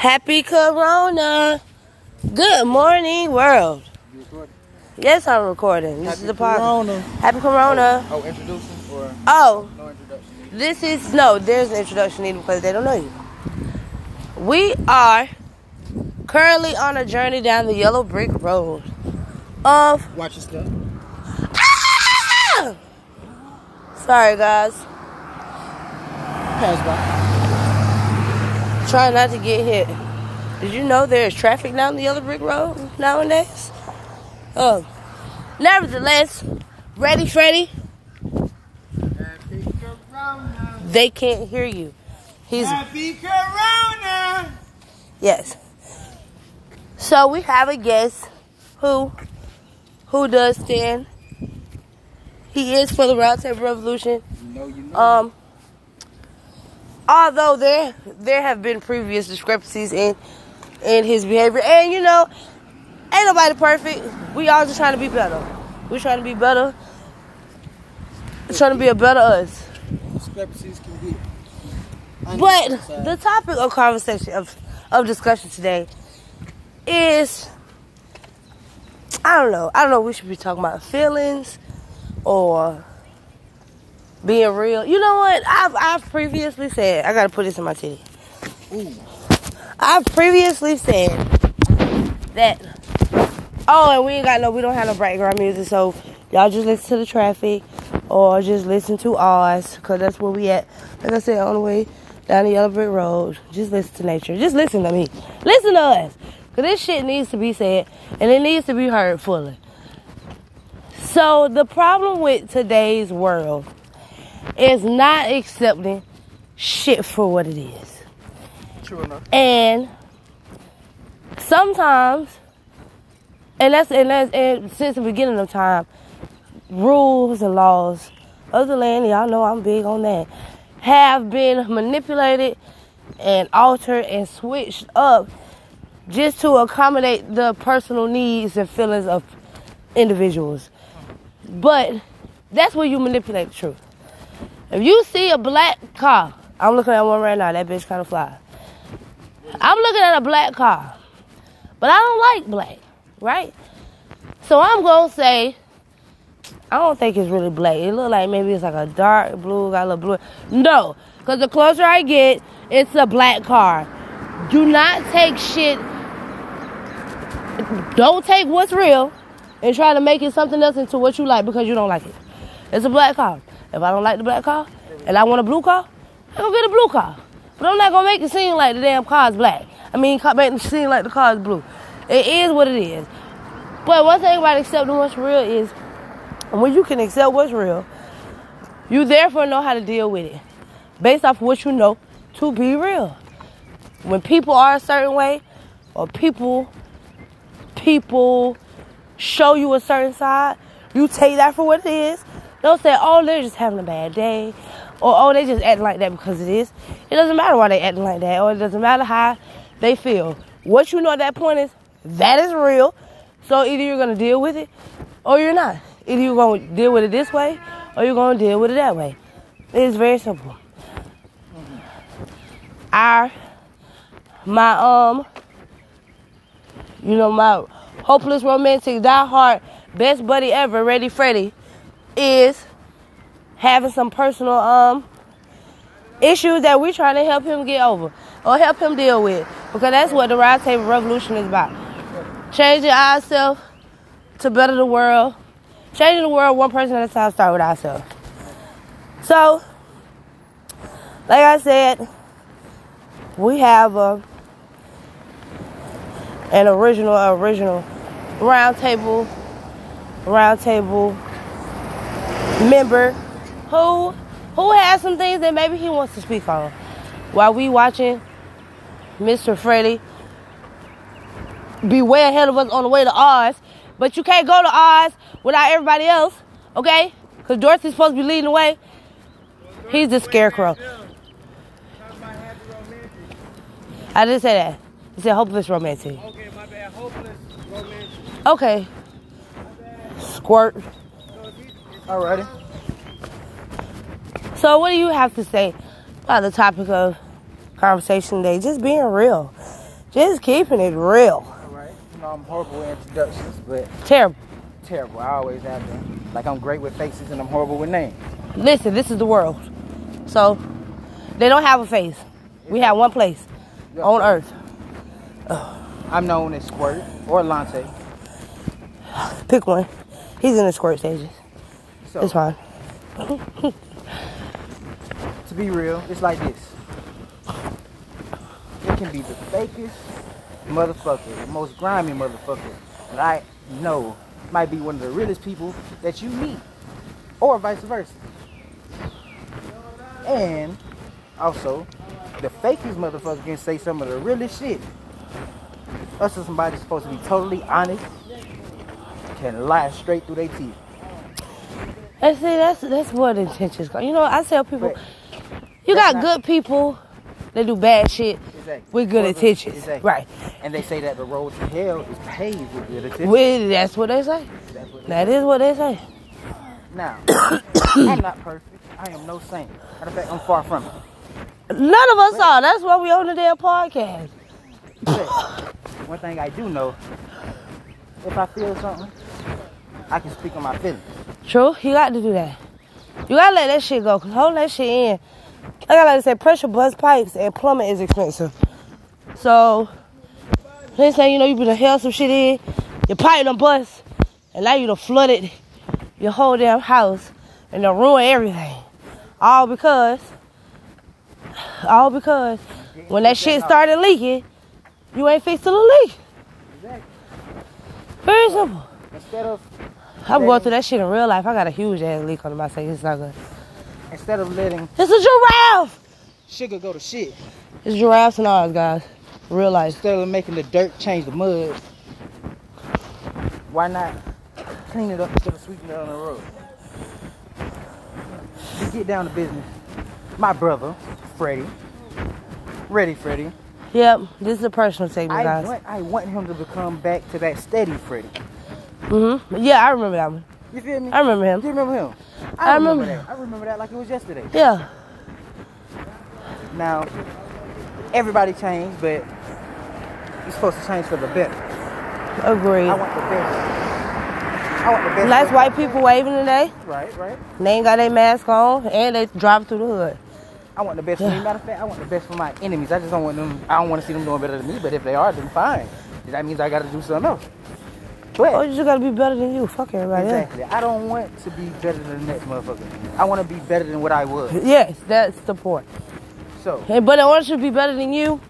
Happy Corona. Good morning, world. You recording? Yes, I'm recording. This Happy is the podcast. Corona. Happy Corona. Oh, introducing or Oh, no introduction? this is no. There's an introduction needed because they don't know you. We are currently on a journey down the yellow brick road of. Watch your step. Ah! Sorry, guys. Pass by. Try not to get hit. Did you know there's traffic down the yellow brick road nowadays? Oh. Nevertheless, ready, Freddy? Happy Corona. They can't hear you. He's Happy Corona. yes. So we have a guest who who does stand. He is for the Roundtable Revolution. You know you know. Um although there there have been previous discrepancies in in his behavior. And you know ain't nobody perfect. We all just trying to be better. We trying to be better. We trying to be a better us. Discrepancies can be. but the topic of conversation of of discussion today is i don't know. I don't know we should be talking about feelings or being real you know what i've i've previously said i gotta put this in my titty Ooh. I've previously said that. Oh, and we ain't got no, we don't have no background music, so y'all just listen to the traffic or just listen to ours, cause that's where we at. Like I said, on the way down the yellow brick road, just listen to nature. Just listen to me. Listen to us, cause this shit needs to be said and it needs to be heard fully. So the problem with today's world is not accepting shit for what it is. True enough. And sometimes, and that's and that's and since the beginning of time, rules and laws of the land, y'all know I'm big on that, have been manipulated and altered and switched up just to accommodate the personal needs and feelings of individuals. But that's where you manipulate the truth. If you see a black car, I'm looking at one right now, that bitch kind of fly. I'm looking at a black car, but I don't like black, right? So I'm gonna say, I don't think it's really black. It look like maybe it's like a dark blue, got a little blue. No, because the closer I get, it's a black car. Do not take shit. Don't take what's real and try to make it something else into what you like because you don't like it. It's a black car. If I don't like the black car and I want a blue car, I'm gonna get a blue car. But I'm not gonna make it seem like the damn car is black. I mean, make it seem like the car is blue. It is what it is. But one thing about accepting what's real is when you can accept what's real, you therefore know how to deal with it based off what you know to be real. When people are a certain way, or people people show you a certain side, you take that for what it is. Don't say, oh, they're just having a bad day. Or, oh, they just acting like that because it is. It doesn't matter why they acting like that. Or it doesn't matter how they feel. What you know at that point is, that is real. So either you're going to deal with it or you're not. Either you're going to deal with it this way or you're going to deal with it that way. It's very simple. Our, my, um, you know, my hopeless romantic, die-hard, best buddy ever, Ready Freddy, is having some personal um issues that we're trying to help him get over or help him deal with. Because that's what the Round Table Revolution is about. Changing ourselves to better the world. Changing the world one person at a time, start with ourselves. So, like I said, we have a an original original round table round table member who who has some things that maybe he wants to speak on while we watching Mr. Freddie be way ahead of us on the way to Oz. But you can't go to Oz without everybody else, okay? Because Dorothy's supposed to be leading the way. He's the scarecrow. I didn't say that. I said hopeless romantic. Okay, my bad. Hopeless romantic. Okay. Squirt. Alrighty. So, what do you have to say about the topic of conversation today? Just being real. Just keeping it real. All right. You know I'm horrible with introductions, but Terrible. terrible. I always have been. Like I'm great with faces and I'm horrible with names. Listen, this is the world. So they don't have a face. We have one place Yeah. on earth. I'm known as Squirt or Lante. Pick one. He's in the squirt stages. So It's fine. to be real, it's like this. It can be the fakest motherfucker, the most grimy motherfucker that I know might be one of the realest people that you meet. Or vice versa. And also, the fakest motherfucker can say some of the realest shit. Us as somebody supposed to be totally honest can lie straight through their teeth. And see, that's that's what intentions go. You know, I tell people, But you got good people They do bad shit Exactly. with good the- intentions. exactly. Right. And they say that the road to hell is paved with good intentions. Well, that's what they say. That's what they That is what they say. Now, I'm not perfect. I am no saint. Matter of fact, I'm far from it. None of us are. That's why we own the damn podcast. But one thing I do know, if I feel something, I can speak on my feelings. True, you got to do that. You gotta let that shit go, cause hold that shit in. Like I gotta say, pressure bust pipes and plumbing is expensive. So, they say, you know, you been hell some shit in, your pipe done bust, and now you done flooded your whole damn house and done ruin everything. All because, all because when that shit started leaking, you ain't fixed the leak. Exactly. Very simple. Instead of I'm going through that shit in real life. I got a huge ass leak under my sink. It's not good. instead of letting It's a giraffe. sugar go to shit, It's giraffes and ours, guys. Real life. instead of making the dirt change the mud, why not clean it up instead of sweeping it on the road? To get down to business, my brother, Freddie, ready Freddie, Yep, this is a personal segment, I guys. want I want him to become back to that steady Freddie. Mm-hmm. Yeah, I remember that one. You feel me? I remember him. you remember him? I remember that. I remember that like it was yesterday. Yeah. Now, everybody changed, but you're supposed to change for the better. Agreed. I want the best. I want the best. Nice white people waving today. Right, right. They ain't got their mask on and they driving through the hood. I want the best for me. Matter of fact, I want the best for my enemies. I just don't want them. I don't want to see them doing better than me. But if they are, then fine. That means I got to do something else. But Oh, you just gotta be better than you. Fuck everybody else. exactly, I don't want to be better than the next motherfucker. I want to be better than what I was. Yes, that's the point. So Hey, But in order to be better than you,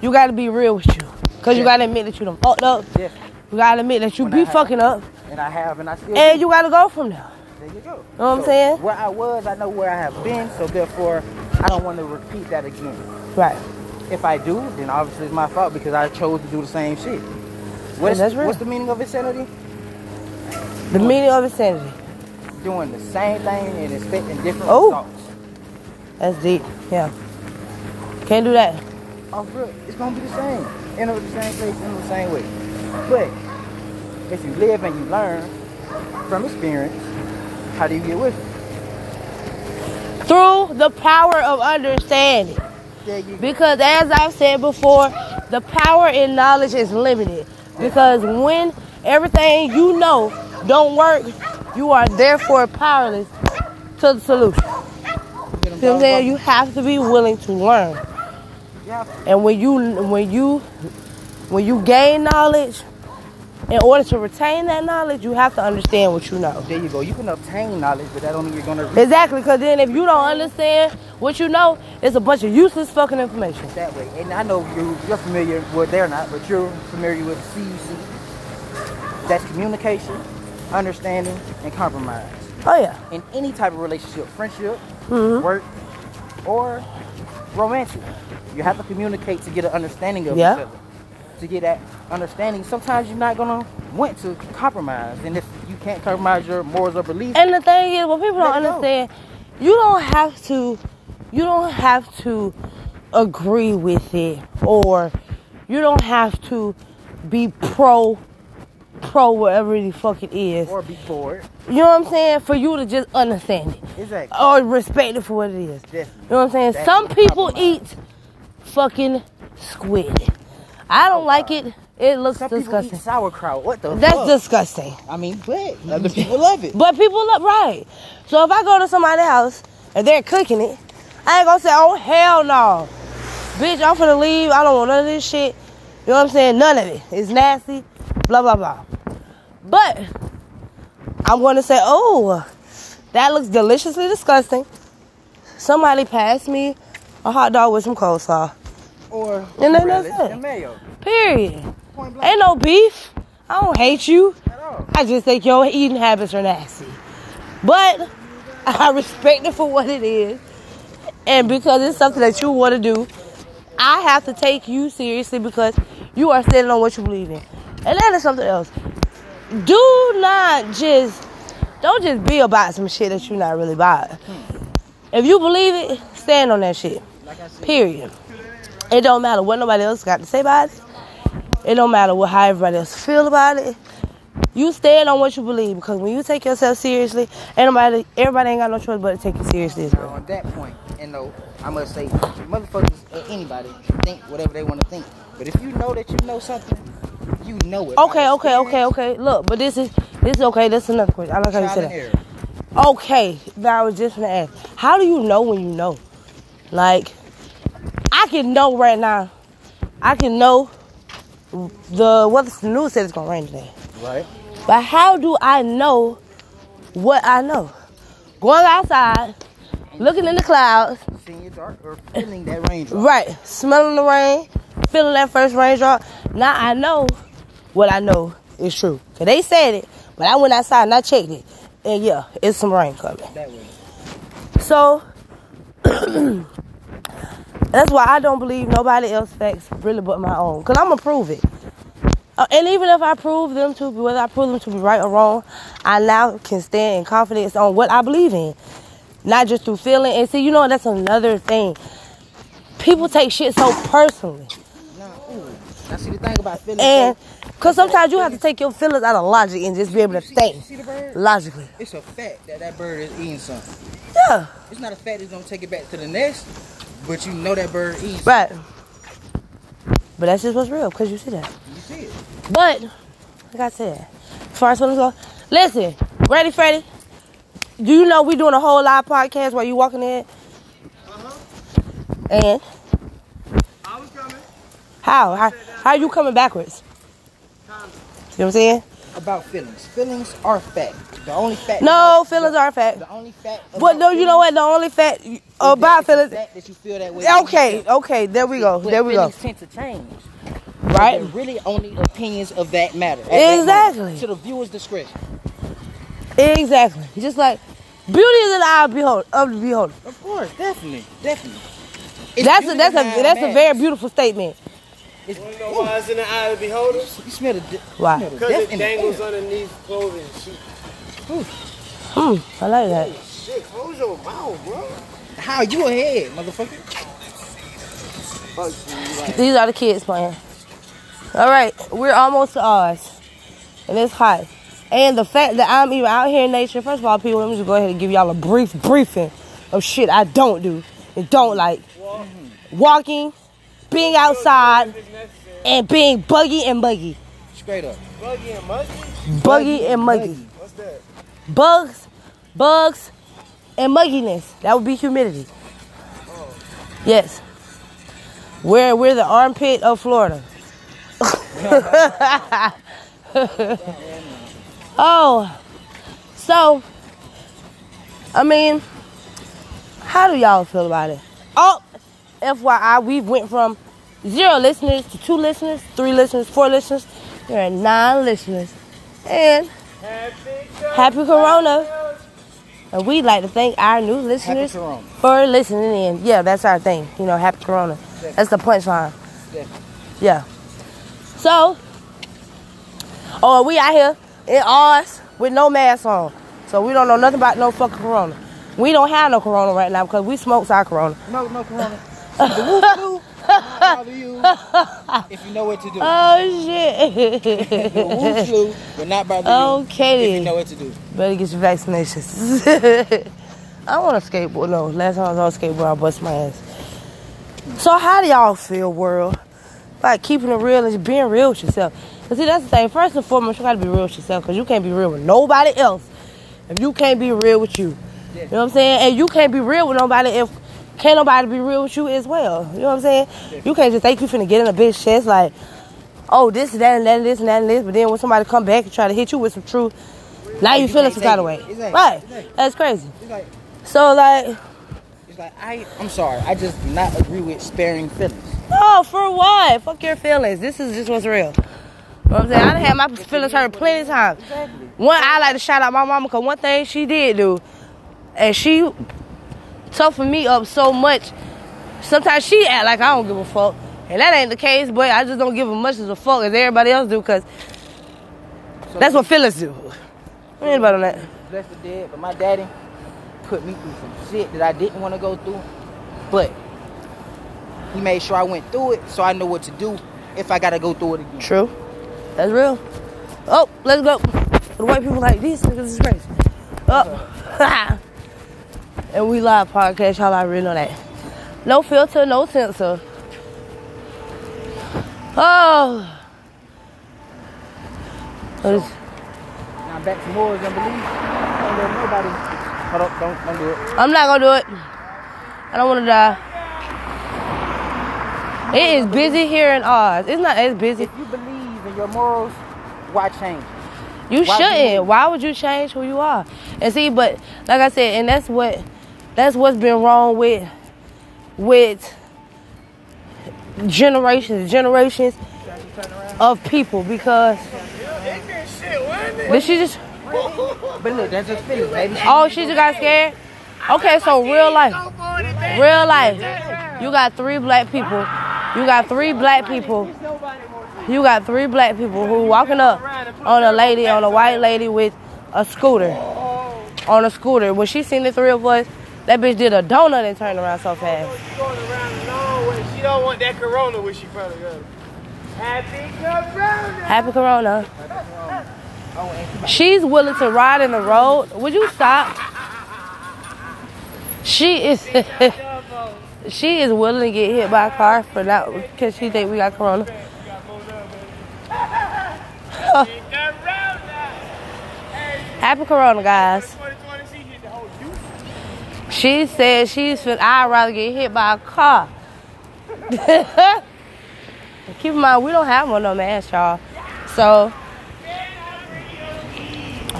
you gotta be real with you. Cause you gotta admit that you done fucked up. yeah, You gotta admit that you When be have- fucking up. and I have, and I still. And do. you gotta go from there. There you go. You know what I'm saying? Where I was, I know where I have been, so therefore, I don't want to repeat that again. Right. If I do, then obviously it's my fault because I chose to do the same shit. What's, that's real. what's the meaning of insanity? The meaning of insanity. Doing the same thing and expecting different Oh. results. That's deep. Yeah. Can't do that. Oh, bro, it's gonna be the same. End up the same place, end up the same way. But if you live and you learn from experience, how do you get with it? Through the power of understanding. There you go. Because as I've said before, the power in knowledge is limited. Because when everything you know don't work, you are therefore powerless to the solution. Get 'em You know what I'm saying? You have to be willing to learn. And when you when you when you gain knowledge, in order to retain that knowledge, you have to understand what you know. there you go. You can obtain knowledge, but that don't mean you're gonna reach Exactly, because then if you don't understand what you know, it's a bunch of useless fucking information. that way. And I know you, you're familiar, well, they're not, but you're familiar with CUC. That's communication, understanding, and compromise. Oh yeah. in any type of relationship, friendship, Mhm. work, or romantic. You have to communicate to get an understanding of Yeah. each other. To get that understanding, sometimes you're not gonna want to compromise, and if you can't compromise your morals or beliefs, And the thing is, what people don't it go. understand, you don't have to, you don't have to agree with it, or you don't have to be pro, pro whatever the fuck it is. or be bored. You know what I'm saying? For you to just understand it Exactly. or respect it for what it is. Definitely. You know what I'm saying? That's Some people compromise. eat fucking squid. I don't Oh, like it. It looks Some people disgusting. eat sauerkraut. What the That's fuck? disgusting. I mean, but other people love it. But people look right. So if I go to somebody's house and they're cooking it, I ain't gonna say, oh hell no. Bitch, I'm finna leave. I don't want none of this shit. You know what I'm saying? None of it. It's nasty. Blah blah blah. But I'm gonna say, oh, that looks deliciously disgusting. Somebody passed me a hot dog with some coleslaw. Or And then relish that's it. and mayo. Period. Ain't no beef. I don't hate you. I just think your eating habits are nasty. But I respect it for what it is. And because it's something that you want to do, I have to take you seriously because you are standing on what you believe in. And that is something else. Do not just, don't just be about some shit that you're not really about. Hmm. If you believe it, stand on that shit. Like I said, Period. It don't matter what nobody else got to say about it. It don't matter what how everybody else feel about it. You stand on what you believe because when you take yourself seriously, ain't nobody, everybody ain't got no choice but to take you seriously as Now, well. on that point, and though I must say, motherfuckers or anybody think whatever they want to think. But if you know that you know something, you know it. Okay, okay, okay, okay. Look, but this is this is okay. This is another question. I like how you said that. error. Okay, now I was just gonna ask, how do you know when you know? Like, I can know right now. I can know the what the news said it's gonna rain today. Right. But how do I know what I know? Going outside, looking in the clouds, Seeing it dark or feeling that raindrop. right, smelling the rain, feeling that first raindrop. Now I know what I know is true. Cause they said it, but I went outside and I checked it. And yeah, it's some rain coming. That way. So that's why I don't believe nobody else facts really but my own. Cause I'm gonna prove it. Uh, and even if I prove them to be, whether I prove them to be right or wrong, I now can stand in confidence on what I believe in, not just through feeling. And see, you know, that's another thing. People take shit so personally, Now. See the thing about feelings. and cause sometimes you have to take your feelings out of logic and just be able to see, think see the bird? logically. It's a fact that that bird is eating something. Yeah, It's not a fact it's gonna take it back to the nest, but you know that bird eats. right. But that's just what's real, cause you see that. You see it. But, like I said, as far as go, listen, Ready Freddy, do you know we doing a whole live podcast while you walking in? Uh-huh. And I was coming. how? How how you coming backwards? See what I'm saying? About feelings. Feelings are fact. The only fact. No, about- feelings are fact. The only fact. But no, you know what? The only fact about feelings. fact that you feel that way. Okay, okay, there we go. But There we go. feelings tend to change. Right? Really only opinions of that matter. at that Exactly. To the viewer's discretion. Exactly. Just like beauty is in the eye of, behold, of the beholder. Of course, definitely, definitely. It's That's a that's a that's a very beautiful statement. It's, You know why it's in the eye of the beholder? you smell the. de- Why? You smell the Because it dangles underneath clothing. Shoot. Hmm, I like that. Shit, close your mouth, bro. How you ahead, motherfucker? Fuck you, like, These are the kids playing. All right, we're almost to ours, and it's hot. And the fact that I'm even out here in nature, first of all, people, let me just go ahead and give y'all a brief briefing of shit I don't do and don't like. Walking, being outside, and being buggy and buggy. Straight up. buggy and muggy? Buggy and muggy. What's that? Bugs, bugs, and mugginess. That would be humidity. Oh. Yes. We're, we're the armpit of Florida. oh, so, I mean, how do y'all feel about it? Oh, FYI, we went from zero listeners to two listeners, three listeners, four listeners. There are nine listeners. And Happy, Happy Corona. And we'd like to thank our new listeners for listening in. Yeah, that's our thing. You know, happy Corona. That's the punchline. Definitely. Yeah. So, oh, we out here in ours with no mask on. So we don't know nothing about no fucking Corona. We don't have no Corona right now because we smoked our Corona. No, no corona. The woo flu. not bother you if you know what to do. Oh, shit. the flu will not bother you okay if you know what to do. Better get your vaccinations. I want to skateboard. No, last time I was on skateboard, I bust my ass. So how do y'all feel, world? like keeping it real and just being real with yourself. Cause see, that's the thing. First and foremost, you gotta be real with yourself, cause you can't be real with nobody else if you can't be real with you. You know what I'm saying? And you can't be real with nobody if can't nobody be real with you as well. You know what I'm saying? You can't just think you finna get in a bitch chest like, oh, this and that and that and this and that and this, but then when somebody come back and try to hit you with some truth, now you You feeling some kind of way. Exactly. Right. Exactly. That's crazy. Like, So like, it's like I, I'm sorry. I just do not agree with sparing feelings. no, for what? Fuck your feelings. This is just what's real. You know what I'm saying? I done had my feelings hurt plenty of times. Exactly. One, I like to shout out my mama because one thing she did do, and she toughened me up so much. Sometimes she act like I don't give a fuck, and that ain't the case. But I just don't give as much as a fuck as everybody else do, cause So that's what Phyllis do. Ain't about on that. bless the dead, but my daddy put me through some shit that I didn't want to go through. But he made sure I went through it so I know what to do if I gotta go through it again. True. That's real. Oh, let's go. The white people like these niggas is crazy. Oh. and we live podcast, y'all I really know that. No filter, no censor. Oh. Is- Now back to morals and beliefs. Don't let nobody. Hold up, don't don't do it. I'm not gonna do it. I don't wanna die. It is busy here in Oz. It's not as busy. If you believe in your morals, why change? You Why shouldn't. Why would you change who you are? And see, but like I said, and that's what that's what's been wrong with with generations, generations of people because Ignorant shit, wasn't did she just But look, that's just feelings. Maybe she oh she just got scared? Okay, so real life. Real life. You got three black people. You got three black people. You got three black people who walking up on a lady, on a white lady with a scooter. On a scooter. When she seen the three of us, that bitch did a donut and turned around so fast. Going around the long way. She don't want that corona where she probably got it. Happy corona. Happy Corona. She's willing to ride in the road. Would you stop? She is. she is willing to get hit by a car for not because she think we got. Corona. Happy Corona, guys. 2020, she hit the whole juice. She said she's fin- I'd rather get hit by a car. Keep in mind, we don't have one no mask, y'all. So,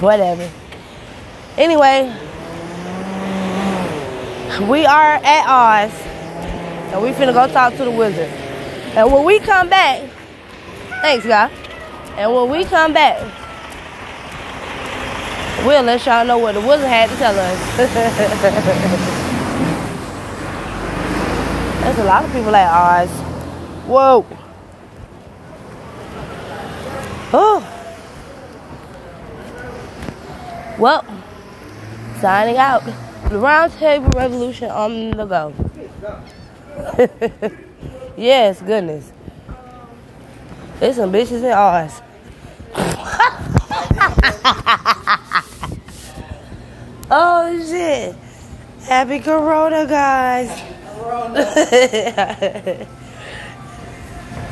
whatever. Anyway, we are at Oz, and we finna go talk to the wizard. And when we come back, thanks, God. And when we come back, we'll let y'all know what the wizard had to tell us. There's a lot of people at Oz. Whoa. Oh. Well, signing out. The round table revolution on the go. yes, goodness. There's some bitches in Oz. oh shit. Happy Corona, guys.